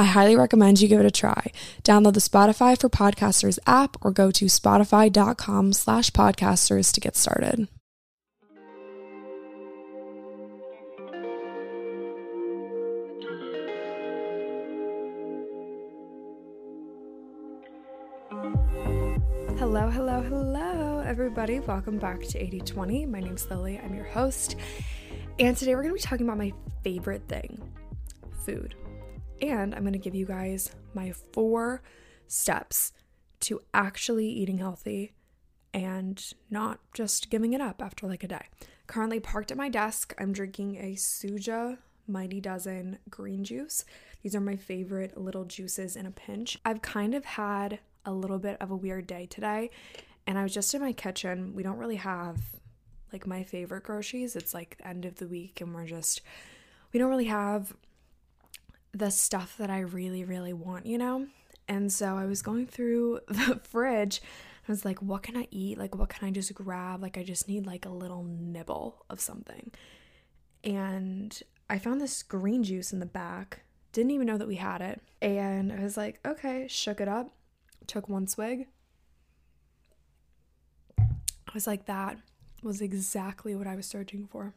I highly recommend you give it a try. Download the Spotify for Podcasters app or go to spotify.com slash podcasters to get started. Hello, hello, hello, everybody. Welcome back to 8020. My name's Lily. I'm your host. And today we're going to be talking about my favorite thing food. And I'm going to give you guys my four steps to actually eating healthy and not just giving it up after like a day. Currently parked at my desk, I'm drinking a Suja Mighty Dozen green juice. These are my favorite little juices in a pinch. I've kind of had a little bit of a weird day today, and I was just in my kitchen. We don't really have like my favorite groceries. It's like the end of the week, and we're just, we don't really have the stuff that I really, really want, you know? And so I was going through the fridge. I was like, what can I eat? Like, what can I just grab? Like, I just need like a little nibble of something. And I found this green juice in the back. Didn't even know that we had it. And I was like, okay, shook it up, took one swig. I was like, that was exactly what I was searching for.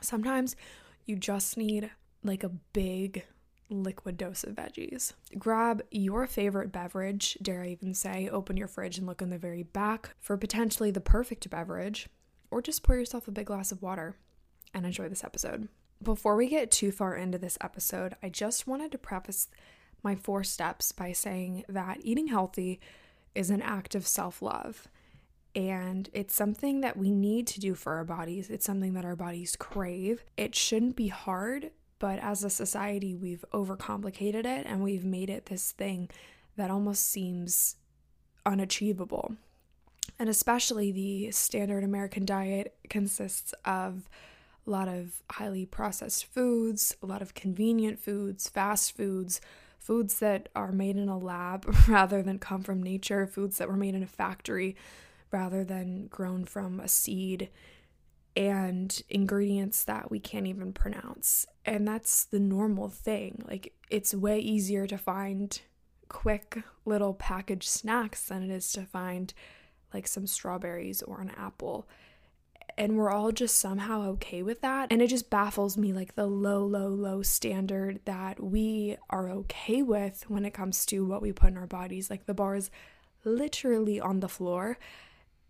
Sometimes you just need like a big liquid dose of veggies. Grab your favorite beverage, dare I even say, open your fridge and look in the very back for potentially the perfect beverage, or just pour yourself a big glass of water and enjoy this episode. Before we get too far into this episode, I just wanted to preface my four steps by saying that eating healthy is an act of self love. And it's something that we need to do for our bodies. It's something that our bodies crave. It shouldn't be hard but as a society, we've overcomplicated it and we've made it this thing that almost seems unachievable. And especially the standard American diet consists of a lot of highly processed foods, a lot of convenient foods, fast foods, foods that are made in a lab rather than come from nature, foods that were made in a factory rather than grown from a seed and ingredients that we can't even pronounce. And that's the normal thing. Like, it's way easier to find quick little packaged snacks than it is to find like some strawberries or an apple. And we're all just somehow okay with that. And it just baffles me like the low, low, low standard that we are okay with when it comes to what we put in our bodies. Like the bar is literally on the floor.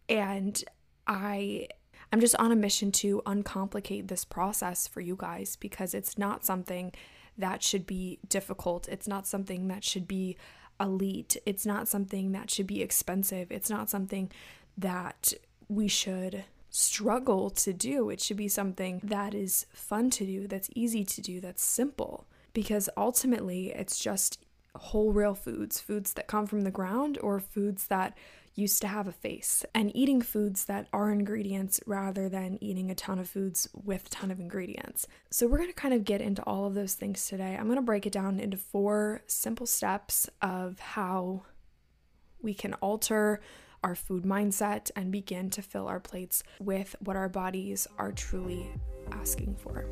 And I I'm just on a mission to uncomplicate this process for you guys because it's not something that should be difficult. It's not something that should be elite. It's not something that should be expensive. It's not something that we should struggle to do. It should be something that is fun to do, that's easy to do, that's simple. Because ultimately, it's just whole real foods, foods that come from the ground or foods that used to have a face and eating foods that are ingredients rather than eating a ton of foods with a ton of ingredients. So, we're going to kind of get into all of those things today. I'm going to break it down into four simple steps of how we can alter our food mindset and begin to fill our plates with what our bodies are truly asking for.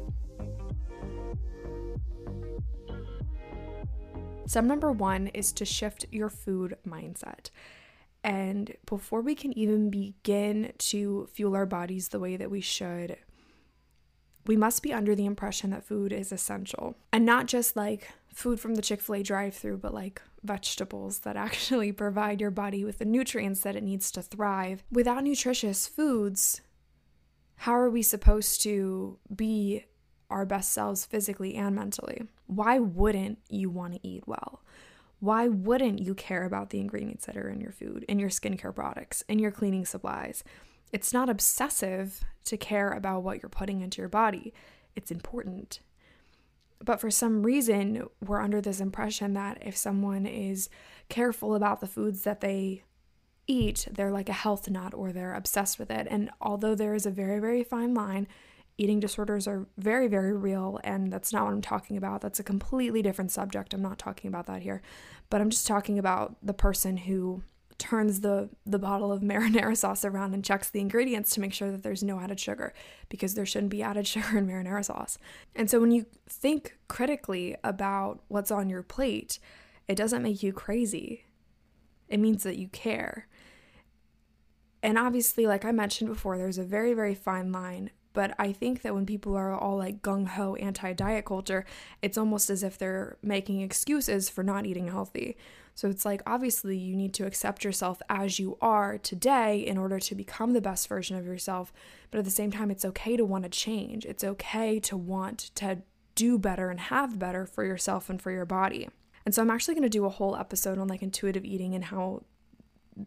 Step number one is to shift your food mindset. And before we can even begin to fuel our bodies the way that we should, we must be under the impression that food is essential. And not just like food from the Chick fil A drive through, but like vegetables that actually provide your body with the nutrients that it needs to thrive. Without nutritious foods, how are we supposed to be our best selves physically and mentally? Why wouldn't you want to eat well? Why wouldn't you care about the ingredients that are in your food, in your skincare products, in your cleaning supplies? It's not obsessive to care about what you're putting into your body. It's important. But for some reason, we're under this impression that if someone is careful about the foods that they eat, they're like a health nut or they're obsessed with it. And although there is a very, very fine line, eating disorders are very, very real. And that's not what I'm talking about. That's a completely different subject. I'm not talking about that here. But I'm just talking about the person who turns the the bottle of marinara sauce around and checks the ingredients to make sure that there's no added sugar because there shouldn't be added sugar in marinara sauce. And so when you think critically about what's on your plate, it doesn't make you crazy. It means that you care. And obviously, like I mentioned before, there's a very, very fine line. But I think that when people are all like gung ho anti diet culture, it's almost as if they're making excuses for not eating healthy. So it's like, obviously, you need to accept yourself as you are today in order to become the best version of yourself. But at the same time, it's okay to want to change. It's okay to want to do better and have better for yourself and for your body. And so I'm actually going to do a whole episode on like intuitive eating and how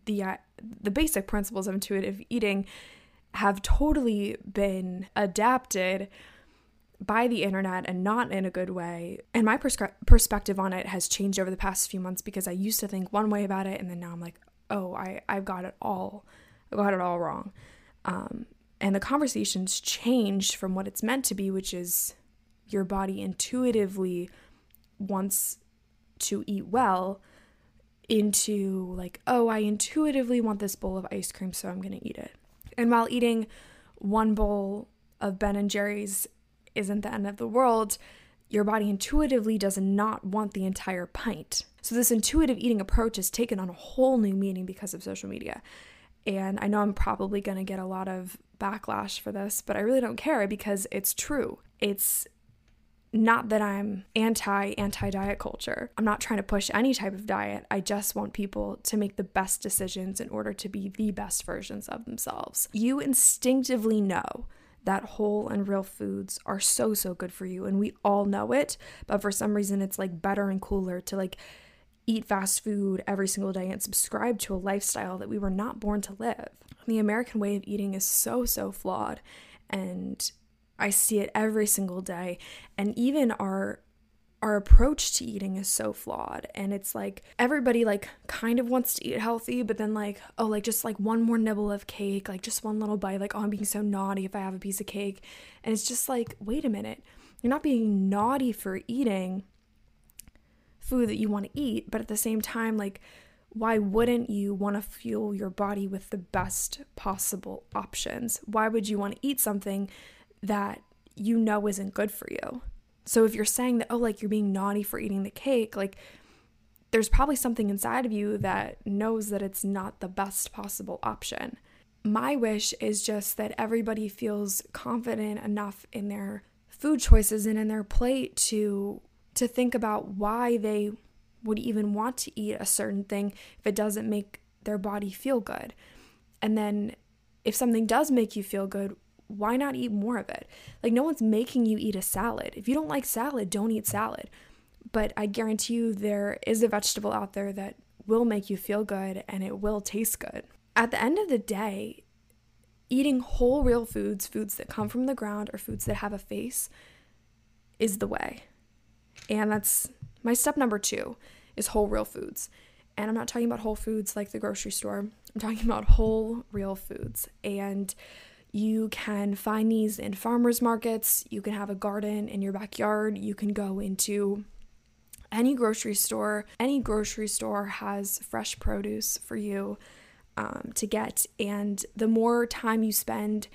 the uh, the basic principles of intuitive eating have totally been adapted by the internet and not in a good way. And my perspective on it has changed over the past few months because I used to think one way about it and then now I'm like, oh, I, I've got it all. I got it all wrong. Um, and the conversation's changed from what it's meant to be, which is your body intuitively wants to eat well, into like, oh, I intuitively want this bowl of ice cream, so I'm going to eat it. And while eating one bowl of Ben and Jerry's isn't the end of the world, your body intuitively does not want the entire pint. So, this intuitive eating approach has taken on a whole new meaning because of social media. And I know I'm probably to get a lot of backlash for this, but I really don't care because it's true. It's not that I'm anti anti diet culture. I'm not trying to push any type of diet. I just want people to make the best decisions in order to be the best versions of themselves. You instinctively know that whole and real foods are so so good for you and we all know it, but for some reason it's like better and cooler to like eat fast food every single day and subscribe to a lifestyle that we were not born to live. The American way of eating is so so flawed and I see it every single day. And even our our approach to eating is so flawed. And it's like everybody like kind of wants to eat healthy but then like oh like just like one more nibble of cake like just one little bite like oh i'm being so naughty if i have a piece of cake. And it's just like wait a minute. You're not being naughty for eating food that you want to eat but at the same time like why wouldn't you want to fuel your body with the best possible options? Why would you want to eat something that you know isn't good for you. So if you're saying that, oh, like you're being naughty for eating the cake, like there's probably something inside of you that knows that it's not the best possible option. My wish is just that everybody feels confident enough in their food choices and in their plate to to think about why they would even want to eat a certain thing if it doesn't make their body feel good. And then if something does make you feel good, why not eat more of it? Like, no one's making you eat a salad. If you don't like salad, don't eat salad. But I guarantee you, there is a vegetable out there that will make you feel good and it will taste good. At the end of the day, eating whole, real foods, foods that come from the ground or foods that have a face, is the way. And that's my step number two is whole, real foods. And I'm not talking about whole foods like the grocery store. I'm talking about whole, real foods. And you can find these in farmers markets. You can have a garden in your backyard. You can go into any grocery store. Any grocery store has fresh produce for you um, to get. And the more time you spend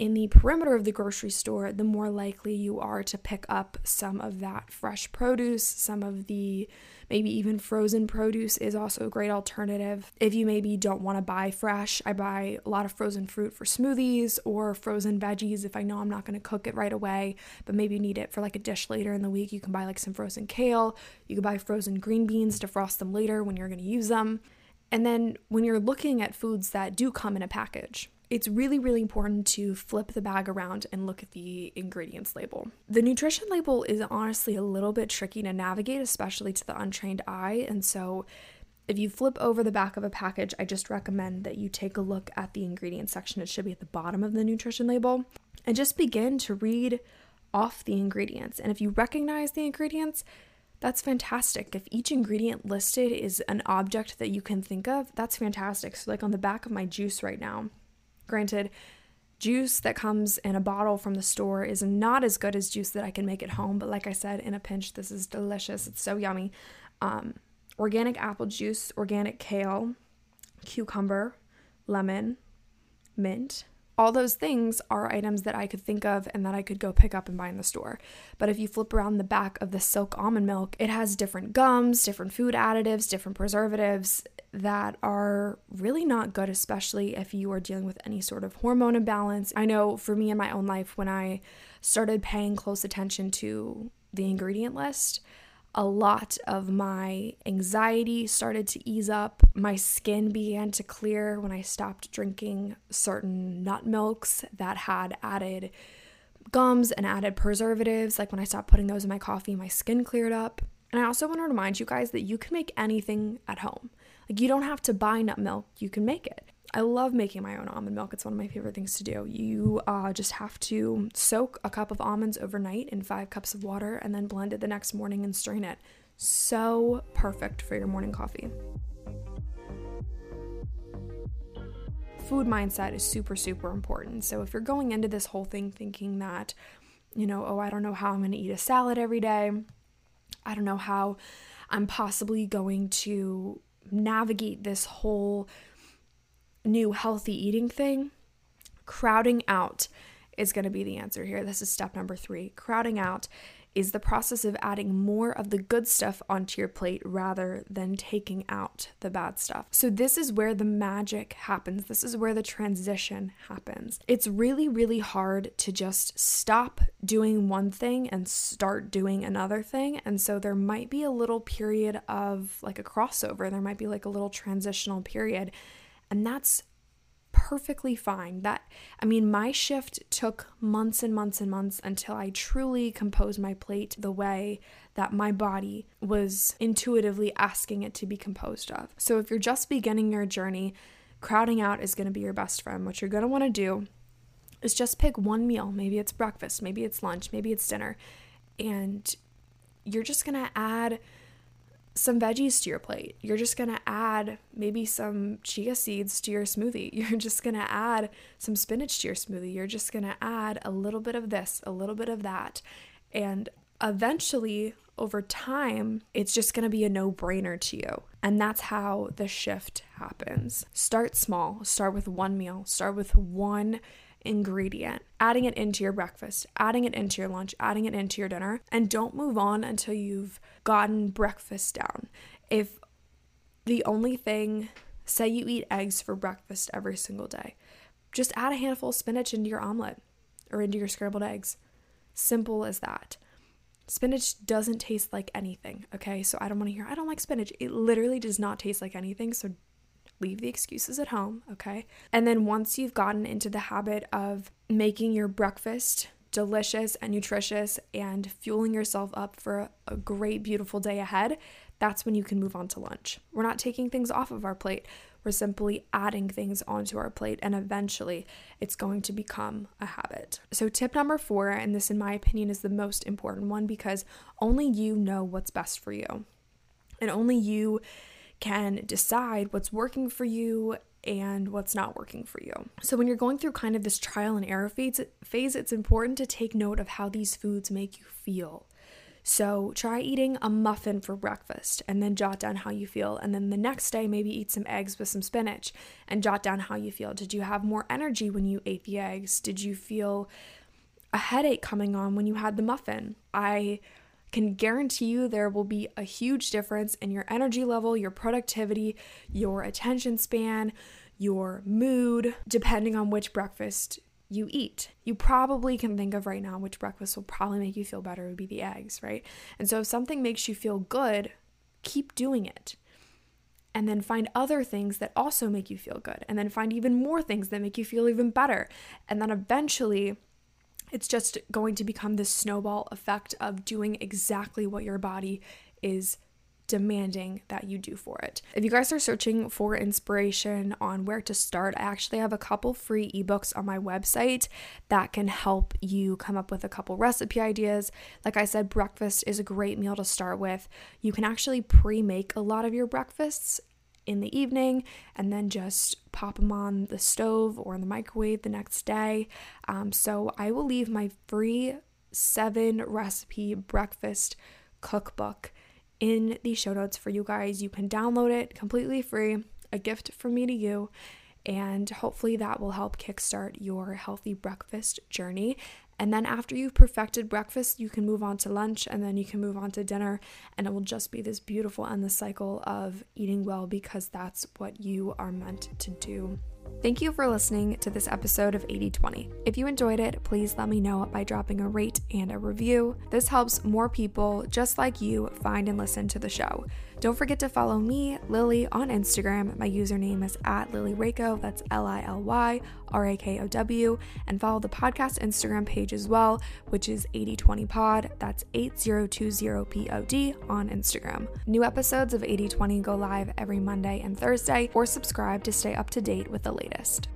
in the perimeter of the grocery store, the more likely you are to pick up some of that fresh produce, some of the maybe even frozen produce is also a great alternative. If you maybe don't want to buy fresh, I buy a lot of frozen fruit for smoothies or frozen veggies if I know I'm not going to cook it right away, but maybe you need it for like a dish later in the week. You can buy like some frozen kale, you can buy frozen green beans to frost them later when you're going to use them. And then when you're looking at foods that do come in a package, it's really, really important to flip the bag around and look at the ingredients label. The nutrition label is honestly a little bit tricky to navigate, especially to the untrained eye. And so, if you flip over the back of a package, I just recommend that you take a look at the ingredients section. It should be at the bottom of the nutrition label and just begin to read off the ingredients. And if you recognize the ingredients, that's fantastic. If each ingredient listed is an object that you can think of, that's fantastic. So, like on the back of my juice right now, Granted, juice that comes in a bottle from the store is not as good as juice that I can make at home, but like I said, in a pinch, this is delicious. It's so yummy. Um, organic apple juice, organic kale, cucumber, lemon, mint, all those things are items that I could think of and that I could go pick up and buy in the store. But if you flip around the back of the silk almond milk, it has different gums, different food additives, different preservatives that are really not good, especially if you are dealing with any sort of hormone imbalance. I know for me in my own life, when I started paying close attention to the ingredient list, a lot of my anxiety started to ease up. My skin began to clear when I stopped drinking certain nut milks that had added gums and added preservatives. Like when I stopped putting those in my coffee, my skin cleared up. And I also want to remind you guys that you can make anything at home. Like you don't have to buy nut milk, you can make it. I love making my own almond milk. It's one of my favorite things to do. You uh, just have to soak a cup of almonds overnight in five cups of water and then blend it the next morning and strain it. So perfect for your morning coffee. Food mindset is super, super important. So if you're going into this whole thing thinking that, you know, oh, I don't know how I'm going to eat a salad every day, I don't know how I'm possibly going to navigate this whole new healthy eating thing, crowding out is going to be the answer here. This is step number three. Crowding out is the process of adding more of the good stuff onto your plate rather than taking out the bad stuff. So, this is where the magic happens. This is where the transition happens. It's really, really hard to just stop doing one thing and start doing another thing. And so, there might be a little period of like a crossover, there might be like a little transitional period. And that's perfectly fine. That I mean, my shift took months and months and months until I truly composed my plate the way that my body was intuitively asking it to be composed of. So if you're just beginning your journey, crowding out is going to be your best friend. What you're going to want to do is just pick one meal. Maybe it's breakfast, maybe it's lunch, maybe it's dinner, and you're just going to add some veggies to your plate. You're just going to add maybe some chia seeds to your smoothie. You're just going to add some spinach to your smoothie. You're just going to add a little bit of this, a little bit of that. And eventually, over time, it's just going to be a no brainer to you. And that's how the shift happens. Start small, start with one meal, start with one ingredient, adding it into your breakfast, adding it into your lunch, adding it into your dinner, and don't move on until you've gotten breakfast down. If the only thing, say you eat eggs for breakfast every single day, just add a handful of spinach into your omelet or into your scrambled eggs. Simple as that. Spinach doesn't taste like anything, okay? So I don't want to hear, I don't like spinach. It literally does not taste like anything. So leave the excuses at home, okay? And then once you've gotten into the habit of making your breakfast delicious and nutritious and fueling yourself up for a great, beautiful day ahead, that's when you can move on to lunch. We're not taking things off of our plate. We're simply adding things onto our plate, and eventually it's going to become a habit. So, tip number four, and this, in my opinion, is the most important one because only you know what's best for you, and only you can decide what's working for you and what's not working for you. So when you're going through kind of this trial and error phase, phase it's important to take note of how these foods make you feel. So try eating a muffin for breakfast and then jot down how you feel. And then the next day, maybe eat some eggs with some spinach and jot down how you feel. Did you have more energy when you ate the eggs? Did you feel a headache coming on when you had the muffin? I can guarantee you there will be a huge difference in your energy level, your productivity, your attention span, your mood, depending on which breakfast you eat. You probably can think of right now which breakfast will probably make you feel better would be the eggs, right? And so if something makes you feel good, keep doing it. And then find other things that also make you feel good. And then find even more things that make you feel even better. And then eventually, it's just going to become this snowball effect of doing exactly what your body is demanding that you do for it. If you guys are searching for inspiration on where to start, I actually have a couple free ebooks on my website that can help you come up with a couple recipe ideas. Like I said, breakfast is a great meal to start with. You can actually pre make a lot of your breakfasts in the evening and then just pop them on the stove or in the microwave the next day. Um, so I will leave my free seven recipe breakfast cookbook in the show notes for you guys. You can download it completely free, a gift from me to you. And hopefully that will help kickstart your healthy breakfast journey. And then after you've perfected breakfast, you can move on to lunch and then you can move on to dinner. And it will just be this beautiful endless cycle of eating well because that's what you are meant to do. Thank you for listening to this episode of 8020. If you enjoyed it, please let me know by dropping a rate and a review. This helps more people just like you find and listen to the show. Don't forget to follow me, Lily, on Instagram. My username is at Lily Rakow. That's L I L Y R A K O W. And follow the podcast Instagram page as well, which is 8020pod. That's 8020pod on Instagram. New episodes of 8020 go live every Monday and Thursday, or subscribe to stay up to date with the latest.